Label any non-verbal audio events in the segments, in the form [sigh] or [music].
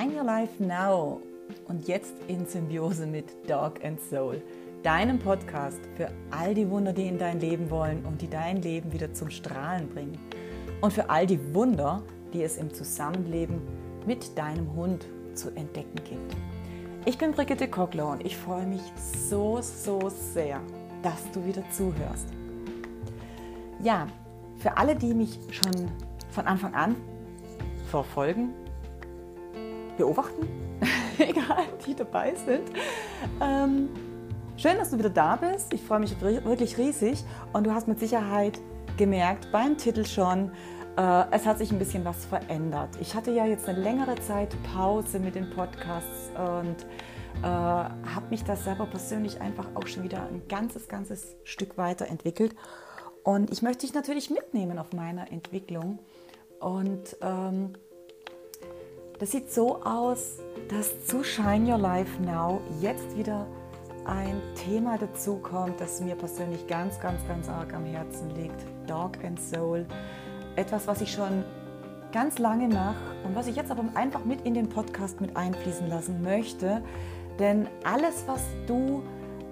Shine Your Life Now und jetzt in Symbiose mit Dog and Soul, deinem Podcast für all die Wunder, die in dein Leben wollen und die dein Leben wieder zum Strahlen bringen. Und für all die Wunder, die es im Zusammenleben mit deinem Hund zu entdecken gibt. Ich bin Brigitte Kockler und ich freue mich so, so sehr, dass du wieder zuhörst. Ja, für alle, die mich schon von Anfang an verfolgen, beobachten, [laughs] egal, die dabei sind. Ähm, schön, dass du wieder da bist. Ich freue mich wirklich riesig und du hast mit Sicherheit gemerkt beim Titel schon, äh, es hat sich ein bisschen was verändert. Ich hatte ja jetzt eine längere Zeit Pause mit den Podcasts und äh, habe mich da selber persönlich einfach auch schon wieder ein ganzes, ganzes Stück weiterentwickelt. Und ich möchte dich natürlich mitnehmen auf meiner Entwicklung. Und ähm, das sieht so aus, dass zu Shine Your Life Now jetzt wieder ein Thema dazu kommt, das mir persönlich ganz, ganz, ganz arg am Herzen liegt. Dog and Soul. Etwas, was ich schon ganz lange mache und was ich jetzt aber einfach mit in den Podcast mit einfließen lassen möchte. Denn alles, was du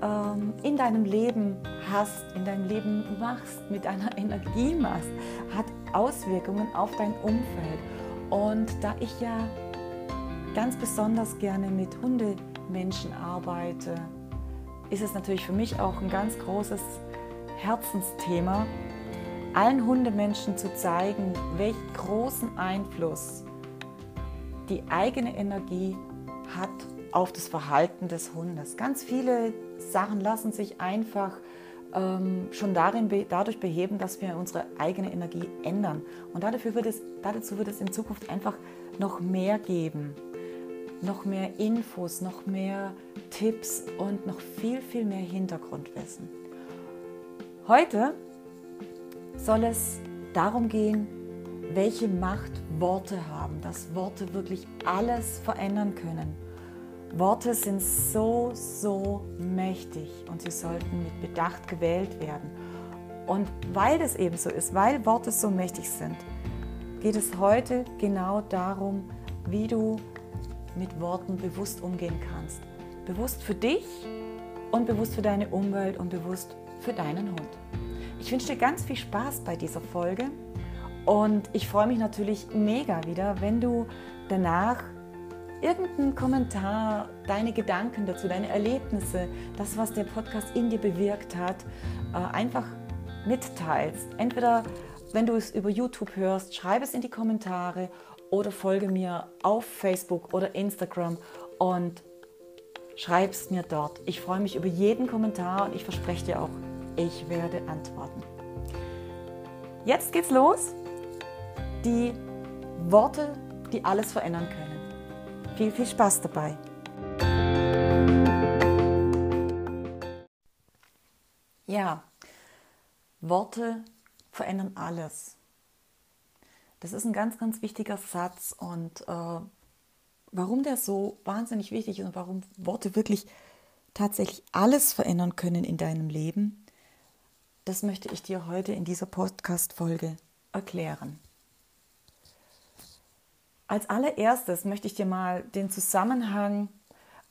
ähm, in deinem Leben hast, in deinem Leben machst, mit deiner [laughs] Energie machst, hat Auswirkungen auf dein Umfeld. Und da ich ja ganz besonders gerne mit Hundemenschen arbeite, ist es natürlich für mich auch ein ganz großes Herzensthema, allen Hundemenschen zu zeigen, welchen großen Einfluss die eigene Energie hat auf das Verhalten des Hundes. Ganz viele Sachen lassen sich einfach ähm, schon darin, dadurch beheben, dass wir unsere eigene Energie ändern. Und dafür wird es, dazu wird es in Zukunft einfach noch mehr geben. Noch mehr Infos, noch mehr Tipps und noch viel, viel mehr Hintergrundwissen. Heute soll es darum gehen, welche Macht Worte haben, dass Worte wirklich alles verändern können Worte sind so, so mächtig und sie sollten mit Bedacht gewählt werden. Und weil das eben so ist, weil Worte so mächtig sind, geht es heute genau darum, wie du mit Worten bewusst umgehen kannst. Bewusst für dich und bewusst für deine Umwelt und bewusst für deinen Hund. Ich wünsche dir ganz viel Spaß bei dieser Folge und ich freue mich natürlich mega wieder, wenn du danach irgendeinen Kommentar, deine Gedanken dazu, deine Erlebnisse, das, was der Podcast in dir bewirkt hat, äh, einfach mitteilst. Entweder, wenn du es über YouTube hörst, schreib es in die Kommentare oder folge mir auf Facebook oder Instagram und schreib es mir dort. Ich freue mich über jeden Kommentar und ich verspreche dir auch, ich werde antworten. Jetzt geht's los. Die Worte, die alles verändern können. Viel, viel Spaß dabei. Ja, Worte verändern alles. Das ist ein ganz, ganz wichtiger Satz und äh, warum der so wahnsinnig wichtig ist und warum Worte wirklich tatsächlich alles verändern können in deinem Leben, das möchte ich dir heute in dieser Podcast-Folge erklären. Als allererstes möchte ich dir mal den Zusammenhang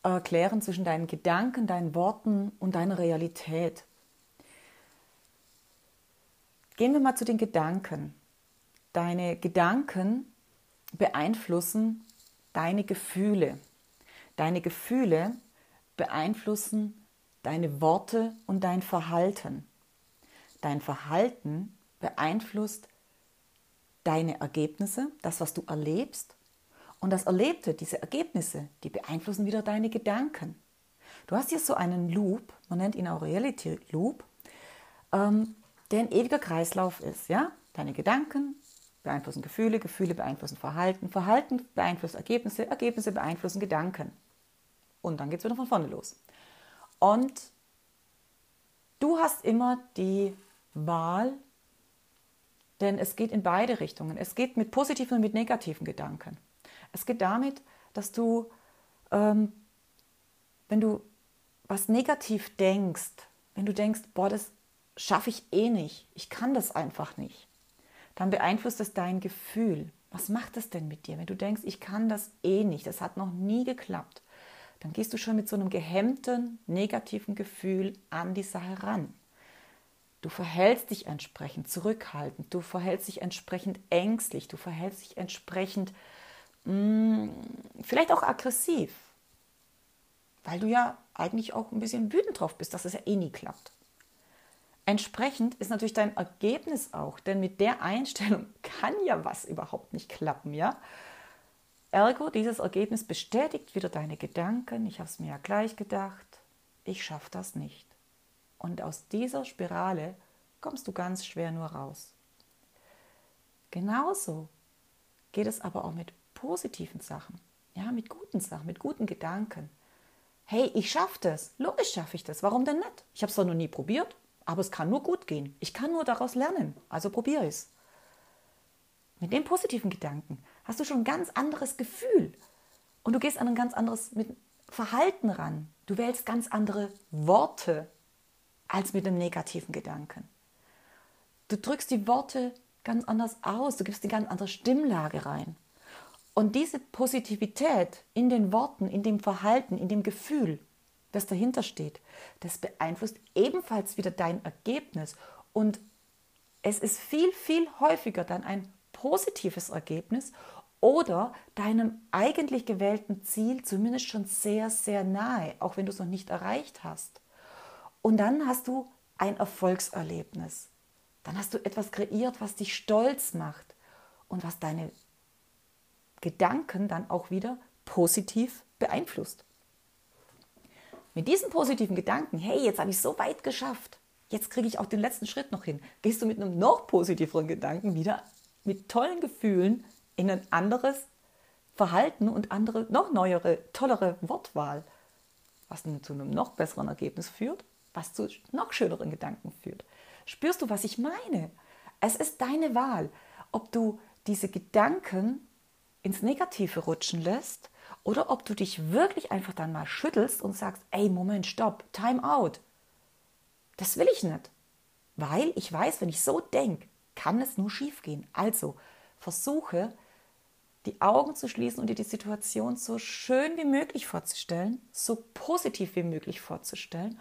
erklären zwischen deinen Gedanken, deinen Worten und deiner Realität. Gehen wir mal zu den Gedanken. Deine Gedanken beeinflussen deine Gefühle. Deine Gefühle beeinflussen deine Worte und dein Verhalten. Dein Verhalten beeinflusst deine Ergebnisse, das, was du erlebst. Und das Erlebte, diese Ergebnisse, die beeinflussen wieder deine Gedanken. Du hast hier so einen Loop, man nennt ihn auch Reality Loop, ähm, der ein ewiger Kreislauf ist. Ja? Deine Gedanken beeinflussen Gefühle, Gefühle beeinflussen Verhalten, Verhalten beeinflusst Ergebnisse, Ergebnisse beeinflussen Gedanken. Und dann geht es wieder von vorne los. Und du hast immer die Wahl, denn es geht in beide Richtungen. Es geht mit positiven und mit negativen Gedanken. Es geht damit, dass du, ähm, wenn du was negativ denkst, wenn du denkst, boah, das schaffe ich eh nicht, ich kann das einfach nicht, dann beeinflusst es dein Gefühl. Was macht das denn mit dir, wenn du denkst, ich kann das eh nicht, das hat noch nie geklappt? Dann gehst du schon mit so einem gehemmten, negativen Gefühl an die Sache ran. Du verhältst dich entsprechend zurückhaltend, du verhältst dich entsprechend ängstlich, du verhältst dich entsprechend mh, mm, vielleicht auch aggressiv, weil du ja eigentlich auch ein bisschen wütend drauf bist, dass es ja eh nie klappt. Entsprechend ist natürlich dein Ergebnis auch, denn mit der Einstellung [laughs] kann ja was überhaupt nicht klappen, ja? Ergo, dieses Ergebnis bestätigt wieder deine Gedanken. Ich habe es mir ja gleich gedacht, ich schaffe das nicht. Und aus dieser Spirale kommst du ganz schwer nur raus. Genauso geht es aber auch mit positiven Sachen, ja, mit guten Sachen, mit guten Gedanken. Hey, ich schaffe das. Logisch schaffe ich das. Warum denn nicht? Ich habe es doch noch nie probiert. Aber es kann nur gut gehen. Ich kann nur daraus lernen. Also probiere es. Mit dem positiven Gedanken hast du schon ein ganz anderes Gefühl. Und du gehst an ein ganz anderes Verhalten ran. Du wählst ganz andere Worte als mit dem negativen Gedanken. Du drückst die Worte ganz anders aus. Du gibst eine ganz andere Stimmlage rein. Und diese Positivität in den Worten, in dem Verhalten, in dem Gefühl, das dahinter steht, das beeinflusst ebenfalls wieder dein Ergebnis. Und es ist viel, viel häufiger dann ein positives Ergebnis oder deinem eigentlich gewählten Ziel zumindest schon sehr, sehr nahe, auch wenn du es noch nicht erreicht hast. Und dann hast du ein Erfolgserlebnis. Dann hast du etwas kreiert, was dich stolz macht und was deine Gedanken dann auch wieder positiv beeinflusst. Mit diesen positiven Gedanken, hey, jetzt habe ich so weit geschafft, jetzt kriege ich auch den letzten Schritt noch hin, gehst du mit einem noch positiveren Gedanken wieder mit tollen Gefühlen in ein anderes Verhalten und andere, noch neuere, tollere Wortwahl, was zu einem noch besseren Ergebnis führt, was zu noch schöneren Gedanken führt. Spürst du, was ich meine? Es ist deine Wahl, ob du diese Gedanken ins Negative rutschen lässt oder ob du dich wirklich einfach dann mal schüttelst und sagst, ey, Moment, stopp, time out. Das will ich nicht. Weil ich weiß, wenn ich so denke, kann es nur schief gehen. Also versuche, die Augen zu schließen und dir die Situation so schön wie möglich vorzustellen, so positiv wie möglich vorzustellen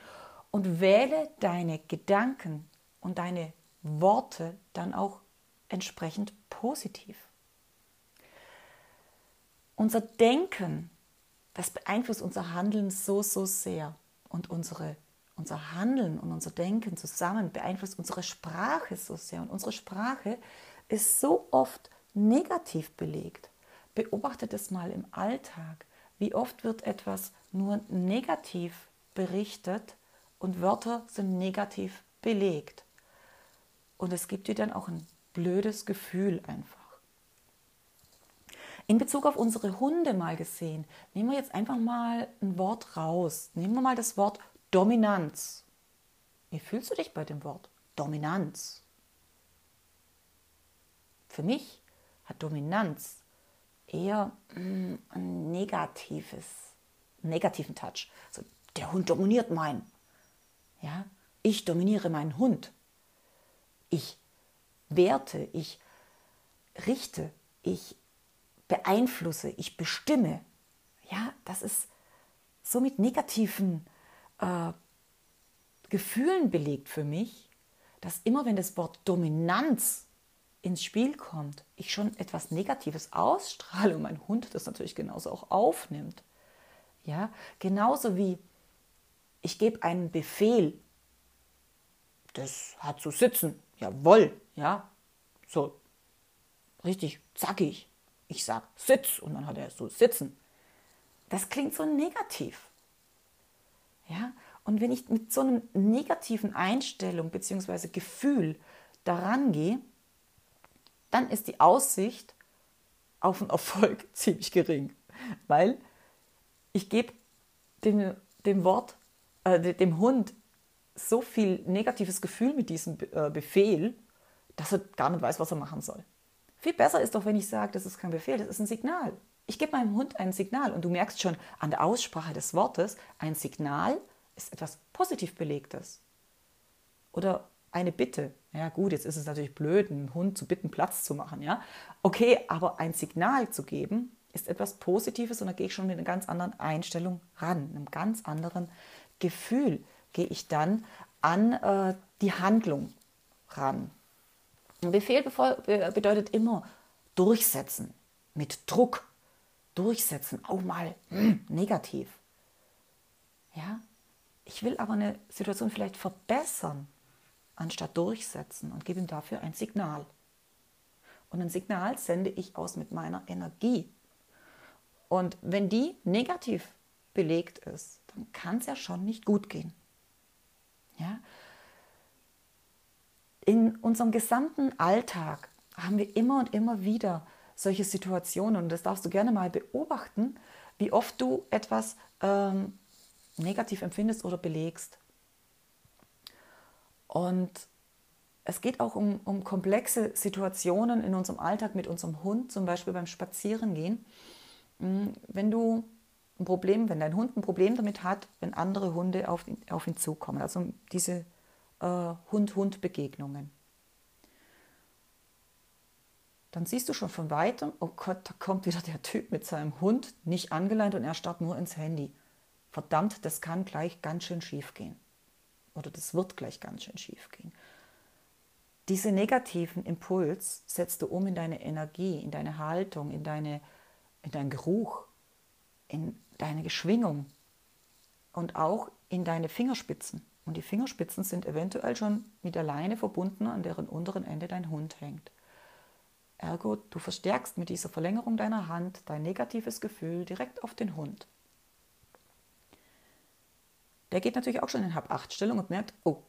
und wähle deine Gedanken und deine Worte dann auch entsprechend positiv. Unser Denken, das beeinflusst unser Handeln so, so sehr. Und unsere, unser Handeln und unser Denken zusammen beeinflusst unsere Sprache so sehr. Und unsere Sprache ist so oft negativ belegt. Beobachtet es mal im Alltag. Wie oft wird etwas nur negativ berichtet und Wörter sind negativ belegt. Und es gibt dir dann auch ein blödes Gefühl einfach. In Bezug auf unsere Hunde mal gesehen, nehmen wir jetzt einfach mal ein Wort raus. Nehmen wir mal das Wort Dominanz. Wie fühlst du dich bei dem Wort Dominanz? Für mich hat Dominanz eher mm, ein negatives, negativen Touch. Also, der Hund dominiert meinen. Ja, ich dominiere meinen Hund. Ich werte, ich richte, ich beeinflusse, ich bestimme. Ja, das ist so mit negativen äh, Gefühlen belegt für mich, dass immer wenn das Wort Dominanz ins Spiel kommt, ich schon etwas Negatives ausstrahle und mein Hund das natürlich genauso auch aufnimmt. Ja, genauso wie ich gebe einen Befehl, das hat zu sitzen, jawohl, ja, so richtig zackig, ich sage Sitz und dann hat er so Sitzen. Das klingt so negativ. Ja? Und wenn ich mit so einer negativen Einstellung bzw. Gefühl daran gehe, dann ist die Aussicht auf einen Erfolg [laughs] ziemlich gering. Weil ich gebe dem, dem Wort, äh, dem Hund so viel negatives Gefühl mit diesem äh, Befehl, dass er gar nicht weiß, was er machen soll. Viel besser ist doch, wenn ich sage, das ist kein Befehl, das ist ein Signal. Ich gebe meinem Hund ein Signal und du merkst schon an der Aussprache des Wortes, ein Signal ist etwas positiv belegtes. Oder eine Bitte. Ja gut, jetzt ist es natürlich blöd, einen Hund zu bitten, Platz zu machen. Ja, okay, aber ein Signal zu geben ist etwas Positives und da gehe ich schon mit einer ganz anderen Einstellung ran, einem ganz anderen Gefühl gehe ich dann an äh, die Handlung ran. Befehl bedeutet immer durchsetzen, mit Druck durchsetzen, auch mal hm, negativ. Ja, ich will aber eine Situation vielleicht verbessern, anstatt durchsetzen und gebe ihm dafür ein Signal. Und ein Signal sende ich aus mit meiner Energie. Und wenn die negativ belegt ist, dann kann es ja schon nicht gut gehen. Ja? In unserem gesamten Alltag haben wir immer und immer wieder solche Situationen und das darfst du gerne mal beobachten, wie oft du etwas ähm, negativ empfindest oder belegst. Und es geht auch um, um komplexe Situationen in unserem Alltag mit unserem Hund, zum Beispiel beim Spazierengehen. Hm, wenn du ein Problem, wenn dein Hund ein Problem damit hat, wenn andere Hunde auf ihn, auf ihn zukommen, also diese äh, Hund-Hund-Begegnungen, dann siehst du schon von weitem, oh Gott, da kommt wieder der Typ mit seinem Hund, nicht angeleint und er starrt nur ins Handy. Verdammt, das kann gleich ganz schön schief gehen. Oder das wird gleich ganz schön schief gehen. Diese negativen Impuls setzt du um in deine Energie, in deine Haltung, in, deine, in deinen Geruch, in deine Schwingung und auch in deine Fingerspitzen. Und die Fingerspitzen sind eventuell schon mit der Leine verbunden, an deren unteren Ende dein Hund hängt. Ergo, du verstärkst mit dieser Verlängerung deiner Hand dein negatives Gefühl direkt auf den Hund. Der geht natürlich auch schon in Hab-8-Stellung und merkt, oh,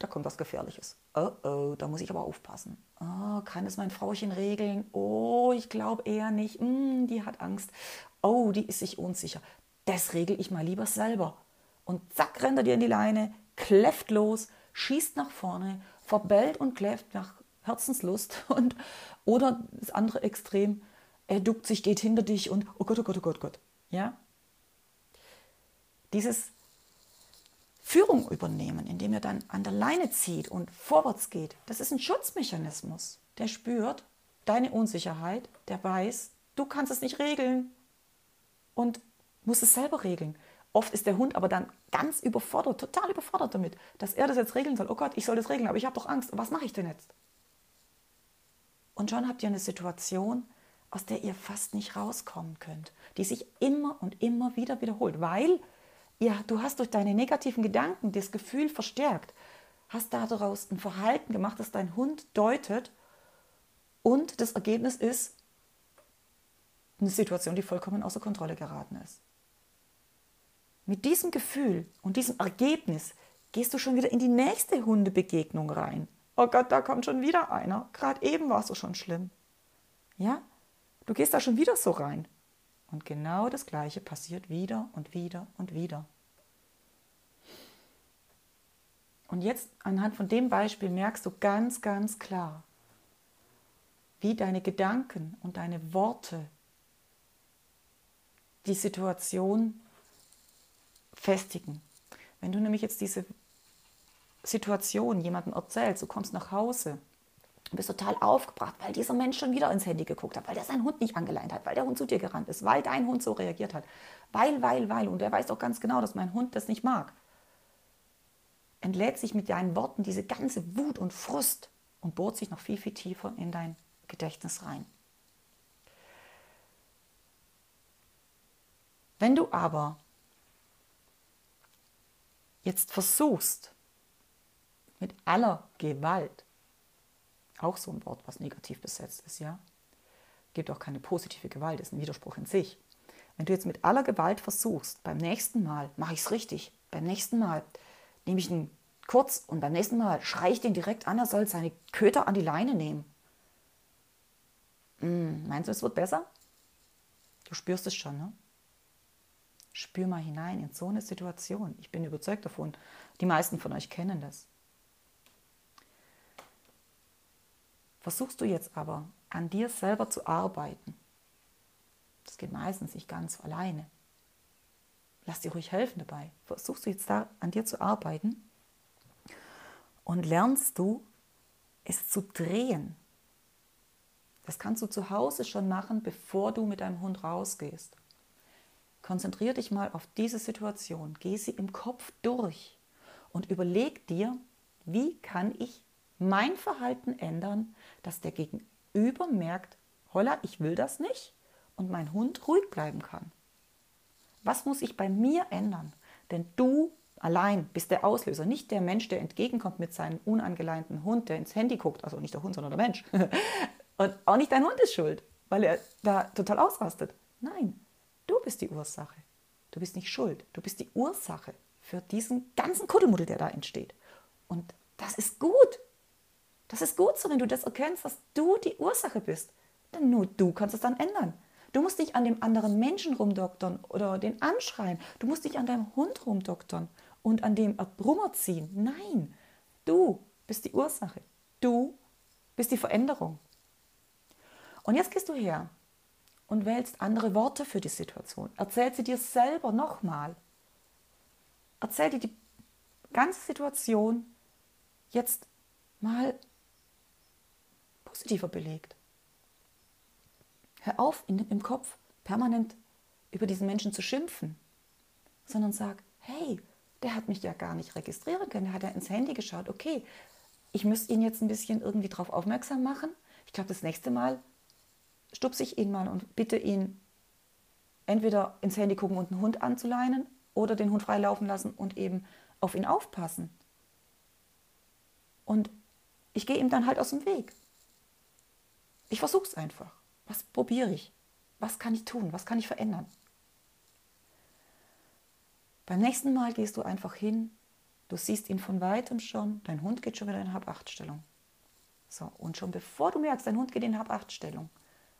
da kommt was Gefährliches. Oh, oh, da muss ich aber aufpassen. Oh, kann es mein Frauchen regeln? Oh, ich glaube eher nicht. Mm, die hat Angst. Oh, die ist sich unsicher. Das regel ich mal lieber selber. Und zack, rennt er dir in die Leine, kläfft los, schießt nach vorne, verbellt und kläfft nach Herzenslust. [laughs] Und, oder das andere Extrem, er duckt sich, geht hinter dich und oh Gott, oh Gott, oh Gott, oh Gott. Ja? Dieses Führung übernehmen, indem er dann an der Leine zieht und vorwärts geht, das ist ein Schutzmechanismus. Der spürt deine Unsicherheit, der weiß, du kannst es nicht regeln, und muss es selber regeln. Oft ist der Hund aber dann ganz überfordert, total überfordert damit, dass er das jetzt regeln soll. Oh Gott, ich soll das regeln, aber ich habe doch Angst. Was mache ich denn jetzt? Und schon habt ihr eine Situation, aus der ihr fast nicht rauskommen könnt, die sich immer und immer wieder wiederholt, weil ja, du hast durch deine negativen Gedanken das Gefühl verstärkt, hast daraus ein Verhalten gemacht, das dein Hund deutet und das Ergebnis ist, eine Situation, die vollkommen außer Kontrolle geraten ist. Mit diesem Gefühl und diesem Ergebnis gehst du schon wieder in die nächste Hundebegegnung rein. Oh Gott, da kommt schon wieder einer. Gerade eben war es so schon schlimm. Ja? Du gehst da schon wieder so rein. Und genau das Gleiche passiert wieder und wieder und wieder. Und jetzt anhand von dem Beispiel merkst du ganz, ganz klar, wie deine Gedanken und deine Worte die Situation festigen. Wenn du nämlich jetzt diese Situation jemandem erzählst, du kommst nach Hause, bist total aufgebracht, weil dieser Mensch schon wieder ins Handy geguckt hat, weil der seinen Hund nicht angeleint hat, weil der Hund zu dir gerannt ist, weil dein Hund so reagiert hat. Weil, weil, weil. Und der weiß doch ganz genau, dass mein Hund das nicht mag. Entlädt sich mit deinen Worten diese ganze Wut und Frust und bohrt sich noch viel, viel tiefer in dein Gedächtnis rein. Wenn du aber jetzt versuchst, mit aller Gewalt, auch so ein Wort, was negativ besetzt ist, ja, gibt auch keine positive Gewalt, ist ein Widerspruch in sich. Wenn du jetzt mit aller Gewalt versuchst, beim nächsten Mal mache ich es richtig, beim nächsten Mal nehme ich ihn kurz und beim nächsten Mal schreie ich den direkt an, er soll seine Köter an die Leine nehmen. Hm, meinst du, es wird besser? Du spürst es schon, ne? Spür mal hinein in so eine Situation. Ich bin überzeugt davon, die meisten von euch kennen das. Versuchst du jetzt aber an dir selber zu arbeiten. Das geht meistens nicht ganz alleine. Lass dir ruhig helfen dabei. Versuchst du jetzt da an dir zu arbeiten und lernst du, es zu drehen. Das kannst du zu Hause schon machen, bevor du mit deinem Hund rausgehst. Konzentriere dich mal auf diese Situation, geh sie im Kopf durch und überleg dir, wie kann ich mein Verhalten ändern, dass der Gegenüber merkt, holla, ich will das nicht und mein Hund ruhig bleiben kann. Was muss ich bei mir ändern? Denn du allein bist der Auslöser, nicht der Mensch, der entgegenkommt mit seinem unangeleinten Hund, der ins Handy guckt, also nicht der Hund, sondern der Mensch. [laughs] Und auch nicht dein Hund ist schuld, weil er da total ausrastet. Nein, du bist die Ursache. Du bist nicht schuld, du bist die Ursache für diesen ganzen Kuddelmuddel, der da entsteht. Und das ist gut. Das ist gut so, wenn du das erkennst, dass du die Ursache bist. Denn nur du kannst es dann ändern. Du musst nicht an dem anderen Menschen rumdoktern oder den anschreien. Du musst dich an deinem Hund rumdoktern und an dem Brummer ziehen. Nein, du bist die Ursache. Du bist die Veränderung. Und jetzt gehst du her und wählst andere Worte für die Situation. Erzähl sie dir selber nochmal. Erzähl dir die ganze Situation jetzt mal positiver belegt. Hör auf, in, im Kopf permanent über diesen Menschen zu schimpfen, sondern sag, hey, der hat mich ja gar nicht registrieren können, der hat ja ins Handy geschaut, okay, ich müsste ihn jetzt ein bisschen irgendwie darauf aufmerksam machen. Ich glaube, das nächste Mal stupse ich ihn mal und bitte ihn entweder ins Handy gucken und einen Hund anzuleinen oder den Hund freilaufen lassen und eben auf ihn aufpassen. Und ich gehe ihm dann halt aus dem Weg. Ich versuche es einfach. Was probiere ich? Was kann ich tun? Was kann ich verändern? Beim nächsten Mal gehst du einfach hin, du siehst ihn von weitem schon, dein Hund geht schon wieder in Hab-8-Stellung. So, und schon bevor du merkst, dein Hund geht in Hab-8-Stellung,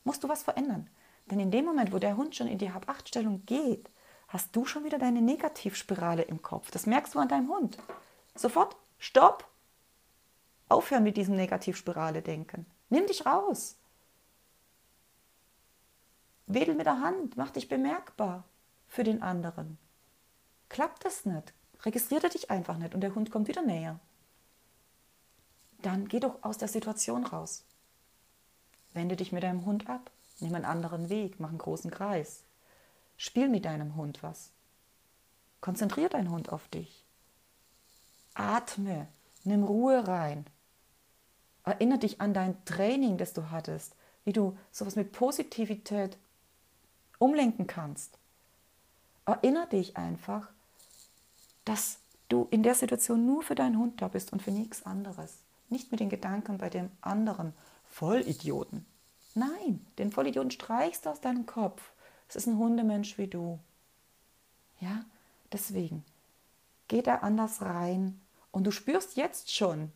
musst du was verändern. Denn in dem Moment, wo der Hund schon in die Hab-8-Stellung geht, hast du schon wieder deine Negativspirale im Kopf. Das merkst du an deinem Hund. Sofort, stopp! Aufhören mit diesem Negativspirale denken. Nimm dich raus. Wedel mit der Hand, mach dich bemerkbar für den anderen. Klappt das nicht, registriert er dich einfach nicht und der Hund kommt wieder näher. Dann geh doch aus der Situation raus. Wende dich mit deinem Hund ab, nimm einen anderen Weg, mach einen großen Kreis. Spiel mit deinem Hund was. Konzentrier deinen Hund auf dich. Atme, nimm Ruhe rein. Erinnere dich an dein Training, das du hattest, wie du sowas mit Positivität umlenken kannst. Erinnere dich einfach, dass du in der Situation nur für deinen Hund da bist und für nichts anderes. Nicht mit den Gedanken bei dem anderen Vollidioten. Nein, den Vollidioten streichst du aus deinem Kopf. Es ist ein Hundemensch wie du. Ja, deswegen geh da anders rein und du spürst jetzt schon,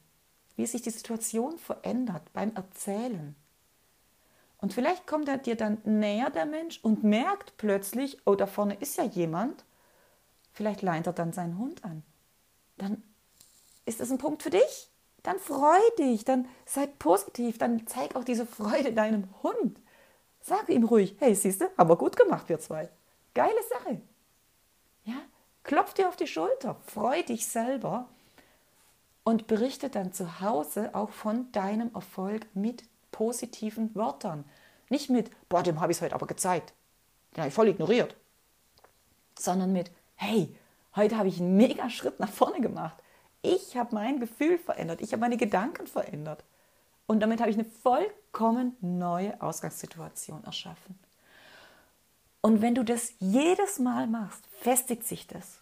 wie sich die Situation verändert beim Erzählen. Und vielleicht kommt er dir dann näher, der Mensch, und merkt plötzlich, oh, da vorne ist ja jemand. Vielleicht leint er dann seinen Hund an. Dann ist das ein Punkt für dich. Dann freu dich, dann sei positiv, dann zeig auch diese Freude deinem Hund. Sag ihm ruhig, hey, siehst du, haben wir gut gemacht, wir zwei. Geile Sache. Ja, klopf dir auf die Schulter, freu dich selber und berichte dann zu Hause auch von deinem Erfolg mit positiven Wörtern. Nicht mit, boah, dem habe ich es heute aber gezeigt. Den habe ich voll ignoriert. Sondern mit, hey, heute habe ich einen mega Schritt nach vorne gemacht. Ich habe mein Gefühl verändert. Ich habe meine Gedanken verändert. Und damit habe ich eine vollkommen neue Ausgangssituation erschaffen. Und wenn du das jedes Mal machst, festigt sich das.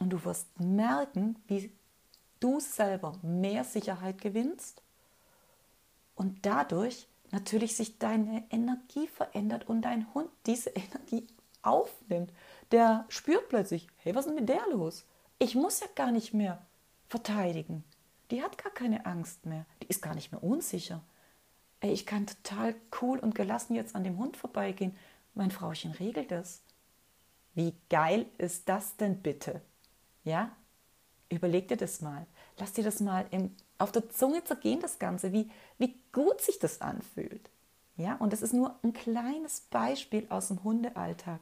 Und du wirst merken, wie du selber mehr Sicherheit gewinnst und dadurch natürlich sich deine Energie verändert und dein Hund diese Energie aufnimmt. Der spürt plötzlich, hey, was ist mit der los? Ich muss ja gar nicht mehr verteidigen. Die hat gar keine Angst mehr. Die ist gar nicht mehr unsicher. Ey, ich kann total cool und gelassen jetzt an dem Hund vorbeigehen. Mein Frauchen regelt es. Wie geil ist das denn bitte? Ja? Überleg dir das mal. Lass dir das mal im auf der Zunge zergehen das Ganze, wie, wie gut sich das anfühlt. Ja, und das ist nur ein kleines Beispiel aus dem Hundealltag,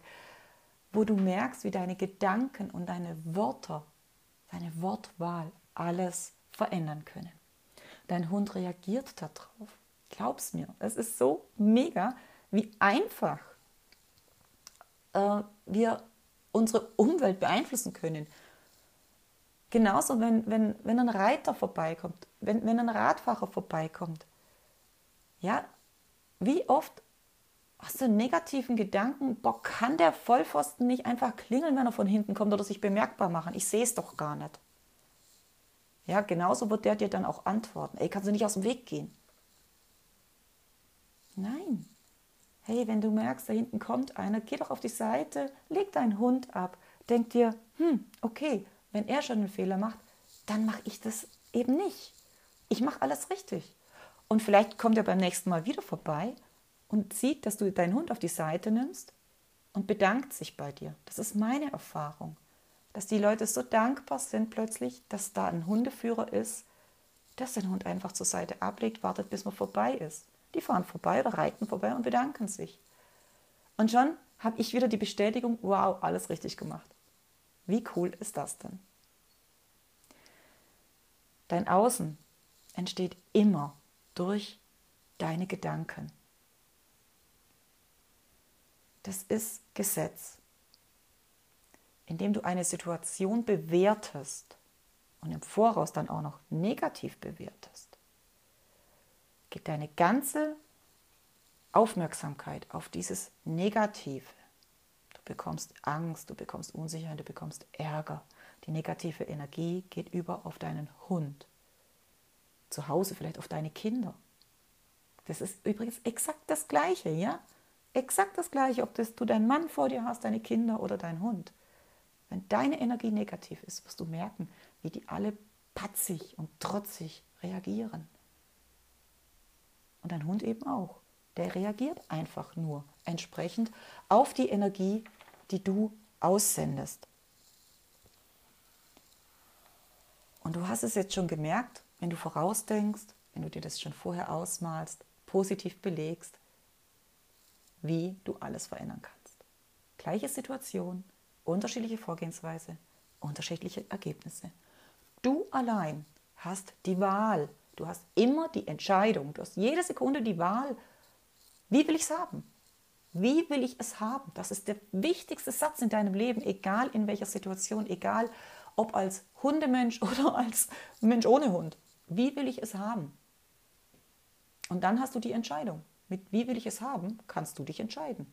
wo du merkst, wie deine Gedanken und deine Wörter, deine Wortwahl alles verändern können. Dein Hund reagiert darauf. Glaub's mir, es ist so mega, wie einfach äh, wir unsere Umwelt beeinflussen können. Genauso, wenn, wenn, wenn ein Reiter vorbeikommt, wenn, wenn ein Radfahrer vorbeikommt. Ja, wie oft hast du einen negativen Gedanken, boah, kann der Vollpfosten nicht einfach klingeln, wenn er von hinten kommt oder sich bemerkbar machen? Ich sehe es doch gar nicht. Ja, genauso wird der dir dann auch antworten. Ey, kannst du nicht aus dem Weg gehen? Nein. Hey, wenn du merkst, da hinten kommt einer, geh doch auf die Seite, leg deinen Hund ab. Denk dir, hm, okay, wenn er schon einen Fehler macht, dann mache ich das eben nicht. Ich mache alles richtig. Und vielleicht kommt er beim nächsten Mal wieder vorbei und sieht, dass du deinen Hund auf die Seite nimmst und bedankt sich bei dir. Das ist meine Erfahrung dass die Leute so dankbar sind plötzlich, dass da ein Hundeführer ist, der den Hund einfach zur Seite ablegt, wartet, bis man vorbei ist. Die fahren vorbei oder reiten vorbei und bedanken sich. Und schon habe ich wieder die Bestätigung, wow, alles richtig gemacht. Wie cool ist das denn? Dein Außen entsteht immer durch deine Gedanken. Das ist Gesetz indem du eine Situation bewertest und im Voraus dann auch noch negativ bewertest, geht deine ganze Aufmerksamkeit auf dieses Negative. Du bekommst Angst, du bekommst Unsicherheit, du bekommst Ärger. Die negative Energie geht über auf deinen Hund. Zu Hause vielleicht auf deine Kinder. Das ist übrigens exakt das Gleiche, ja? Exakt das Gleiche, ob das du deinen Mann vor dir hast, deine Kinder oder dein Hund. Wenn deine Energie negativ ist, wirst du merken, wie die alle patzig und trotzig reagieren. Und dein Hund eben auch. Der reagiert einfach nur entsprechend auf die Energie, die du aussendest. Und du hast es jetzt schon gemerkt, wenn du vorausdenkst, wenn du dir das schon vorher ausmalst, positiv belegst, wie du alles verändern kannst. Gleiche Situation, unterschiedliche Vorgehensweise, unterschiedliche Ergebnisse. Du allein hast die Wahl. Du hast immer die Entscheidung. Du hast jede Sekunde die Wahl. Wie will ich es haben? Wie will ich es haben? Das ist der wichtigste Satz in deinem Leben, egal in welcher Situation, egal ob als Hundemensch [laughs] oder als Mensch ohne Hund. Wie will ich es haben? Und dann hast du die Entscheidung. Mit wie will ich es haben, kannst du dich entscheiden.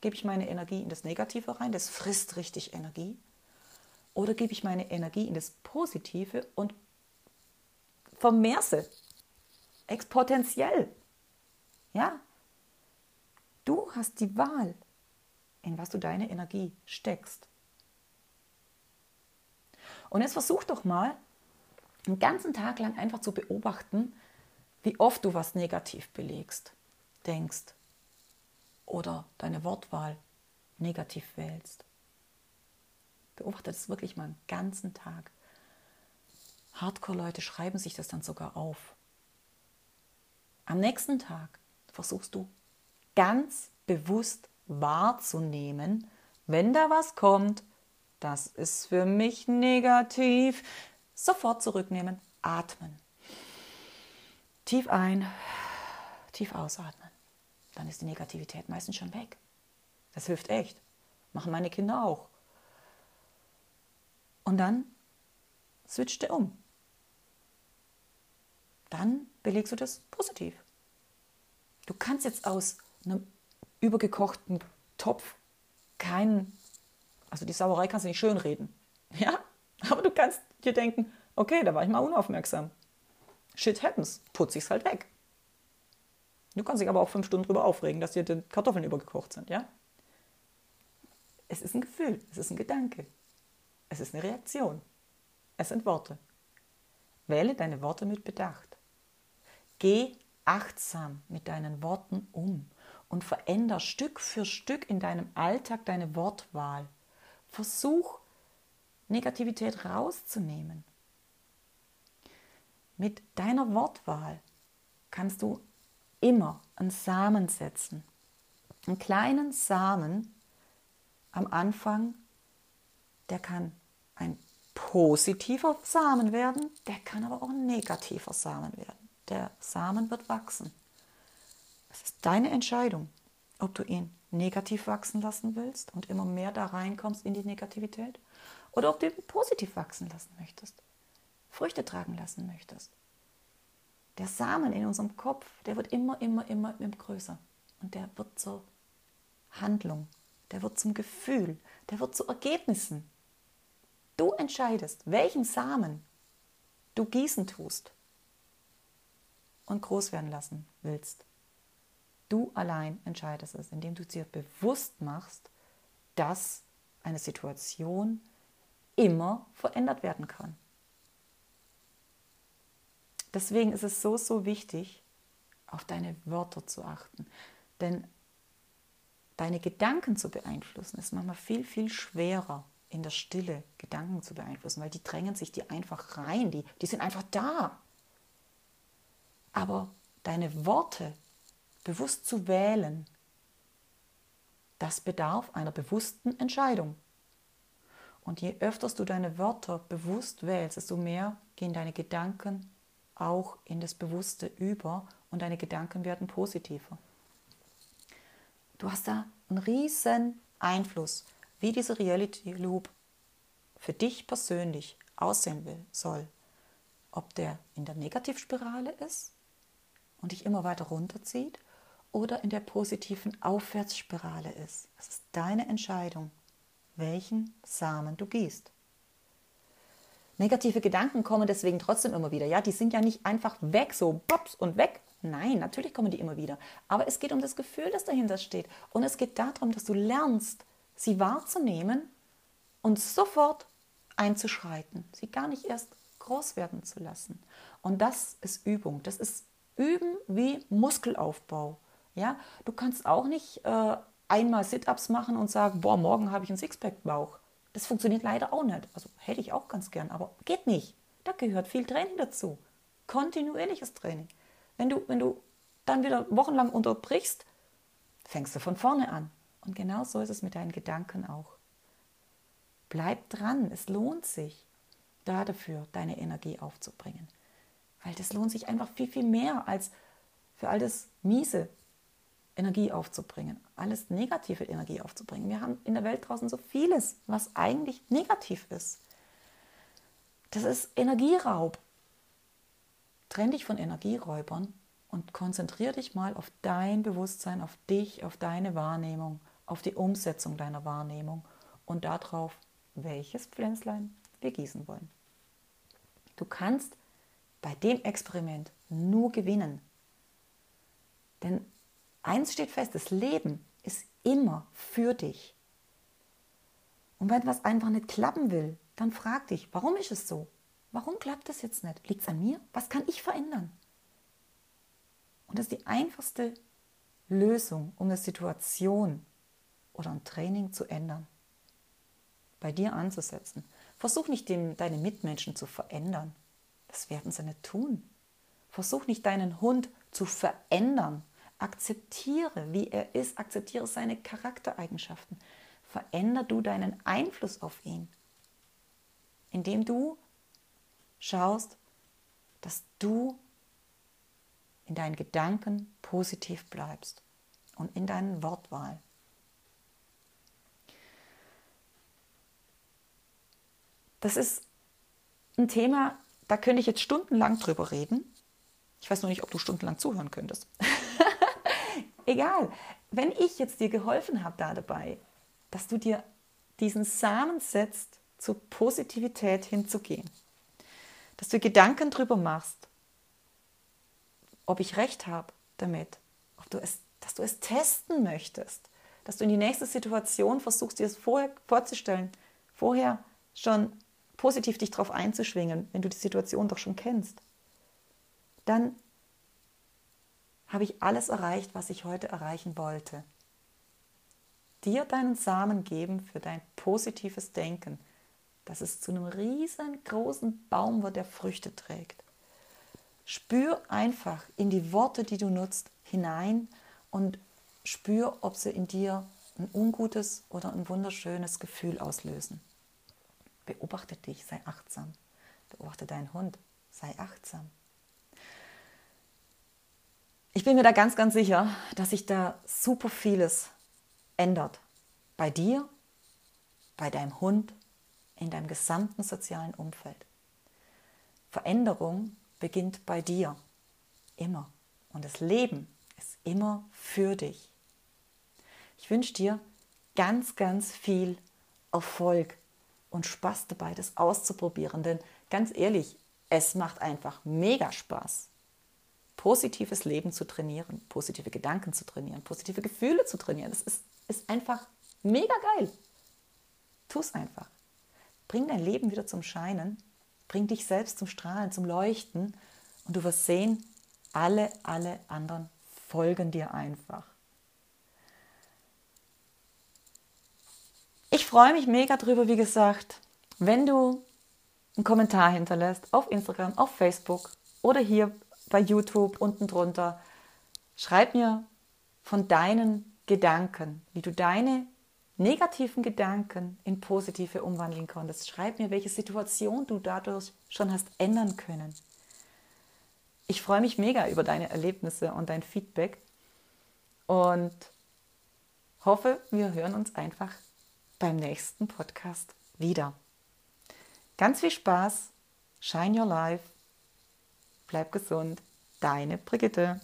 Gebe ich meine Energie in das Negative rein, das frisst richtig Energie? Oder gebe ich meine Energie in das Positive und vermehre exponentiell? Ja? Du hast die Wahl, in was du deine Energie steckst. Und jetzt versuch doch mal, einen ganzen Tag lang einfach zu beobachten, wie oft du was negativ belegst, denkst, oder deine Wortwahl negativ wählst. Beobachte das wirklich mal einen ganzen Tag. Hardcore-Leute schreiben sich das dann sogar auf. Am nächsten Tag versuchst du ganz bewusst wahrzunehmen, wenn da was kommt, das ist für mich negativ, sofort zurücknehmen, atmen. Tief ein, tief ausatmen dann ist die Negativität meistens schon weg. Das hilft echt. Machen meine Kinder auch. Und dann switcht er um. Dann belegst du das positiv. Du kannst jetzt aus einem übergekochten Topf keinen, also die Sauerei kannst du nicht schönreden. Ja, aber du kannst dir denken, okay, da war ich mal unaufmerksam. Shit happens, putze ich es halt weg. Du kannst dich aber auch fünf Stunden darüber aufregen, dass dir die Kartoffeln übergekocht sind, ja? Es ist ein Gefühl, es ist ein Gedanke, es ist eine Reaktion, es sind Worte. Wähle deine Worte mit Bedacht. Geh achtsam mit deinen Worten um und veränder Stück für Stück in deinem Alltag deine Wortwahl. Versuch, Negativität rauszunehmen. Mit deiner Wortwahl kannst du immer einen Samen setzen. Einen kleinen Samen am Anfang, der kann ein positiver Samen werden, der kann aber auch ein negativer Samen werden. Der Samen wird wachsen. Es ist deine Entscheidung, ob du ihn negativ wachsen lassen willst und immer mehr da reinkommst in die Negativität oder ob du ihn positiv wachsen lassen möchtest, Früchte tragen lassen möchtest. Der Samen in unserem Kopf, der wird immer, immer, immer, immer größer und der wird zur Handlung, der wird zum Gefühl, der wird zu Ergebnissen. Du entscheidest, welchen Samen du gießen tust und groß werden lassen willst. Du allein entscheidest es, indem du dir bewusst machst, dass eine Situation immer verändert werden kann. Deswegen ist es so, so wichtig, auf deine Wörter zu achten. Denn deine Gedanken zu beeinflussen, ist manchmal viel, viel schwerer in der Stille Gedanken zu beeinflussen, weil die drängen sich dir einfach rein, die, die sind einfach da. Aber deine Worte bewusst zu wählen, das bedarf einer bewussten Entscheidung. Und je öfter du deine Wörter bewusst wählst, desto mehr gehen deine Gedanken auch in das Bewusste über und deine Gedanken werden positiver. Du hast da einen riesen Einfluss, wie dieser Reality Loop für dich persönlich aussehen will, soll. Ob der in der Negativspirale ist und dich immer weiter runterzieht oder in der positiven Aufwärtsspirale ist. Es ist deine Entscheidung, welchen Samen du gießt. Negative Gedanken kommen deswegen trotzdem immer wieder. Ja, die sind ja nicht einfach weg, so bops und weg, Nein, natürlich kommen die immer wieder. Aber es geht um das Gefühl, das dahinter steht. Und es geht darum, dass du lernst, sie wahrzunehmen und sofort einzuschreiten, sie gar nicht erst groß werden zu lassen. Und das ist Übung. Das ist Üben wie Muskelaufbau. Ja, du kannst auch nicht äh, einmal Sit-ups machen und sagen, boah, morgen habe ich einen Sixpack-Bauch. Das funktioniert leider auch nicht. Also hätte ich auch ganz gern, aber geht nicht. Da gehört viel Training dazu. Kontinuierliches Training. Wenn du, wenn du dann wieder wochenlang unterbrichst, fängst du von vorne an. Und genau so ist es mit deinen Gedanken auch. Bleib dran, es lohnt sich, da dafür deine Energie aufzubringen. Weil das lohnt sich einfach viel, viel mehr als für all das Miese Energie aufzubringen, alles negative Energie aufzubringen. Wir haben in der Welt draußen so vieles, was eigentlich negativ ist. Das ist Energieraub. Trenn dich von Energieräubern und konzentriere dich mal auf dein Bewusstsein, auf dich, auf deine Wahrnehmung, auf die Umsetzung deiner Wahrnehmung und darauf, welches Pflänzlein wir gießen wollen. Du kannst bei dem Experiment nur gewinnen. Denn eins steht fest, das Leben ist immer für dich. Und wenn was einfach nicht klappen will, dann frag dich, warum ist es so? Warum klappt das jetzt nicht? Liegt es an mir? Was kann ich verändern? Und das ist die einfachste Lösung, um eine Situation oder ein Training zu ändern. Bei dir anzusetzen. Versuch nicht, dem, deine Mitmenschen zu verändern. Das werden sie nicht tun. Versuch nicht, deinen Hund zu verändern. Akzeptiere, wie er ist. Akzeptiere seine Charaktereigenschaften. Veränder du deinen Einfluss auf ihn, indem du schaust, dass du in deinen Gedanken positiv bleibst und in deinen Wortwahl. Das ist ein Thema, da könnte ich jetzt stundenlang drüber reden. Ich weiß nur nicht, ob du stundenlang zuhören könntest. [laughs] Egal, wenn ich jetzt dir geholfen habe da dabei, dass du dir diesen Samen setzt, zur Positivität hinzugehen, dass du Gedanken darüber machst, ob ich recht habe damit, ob du es, dass du es testen möchtest, dass du in die nächste Situation versuchst, dir es vorher vorzustellen, vorher schon positiv dich darauf einzuschwingen, wenn du die Situation doch schon kennst. Dann habe ich alles erreicht, was ich heute erreichen wollte. Dir deinen Samen geben für dein positives Denken, dass es zu einem riesengroßen Baum wird, der Früchte trägt. Spür einfach in die Worte, die du nutzt, hinein und spür, ob sie in dir ein ungutes oder ein wunderschönes Gefühl auslösen. Beobachte dich, sei achtsam. Beobachte deinen Hund, sei achtsam. Ich bin mir da ganz, ganz sicher, dass sich da super vieles ändert. Bei dir, bei deinem Hund, in deinem gesamten sozialen Umfeld. Veränderung beginnt bei dir. Immer. Und das Leben ist immer für dich. Ich wünsche dir ganz, ganz viel Erfolg und Spaß dabei, das auszuprobieren. Denn ganz ehrlich, es macht einfach mega Spaß, positives Leben zu trainieren, positive Gedanken zu trainieren, positive Gefühle zu trainieren. Das ist, ist einfach mega geil. Tu es einfach. Bring dein Leben wieder zum Scheinen, bring dich selbst zum Strahlen, zum Leuchten und du wirst sehen, alle, alle anderen folgen dir einfach. Ich freue mich mega drüber, wie gesagt, wenn du einen Kommentar hinterlässt auf Instagram, auf Facebook oder hier bei YouTube unten drunter. Schreib mir von deinen Gedanken, wie du deine negativen Gedanken in positive umwandeln konntest. Schreib mir, welche Situation du dadurch schon hast ändern können. Ich freue mich mega über deine Erlebnisse und dein Feedback und hoffe, wir hören uns einfach beim nächsten Podcast wieder. Ganz viel Spaß, shine your life, bleib gesund, deine Brigitte.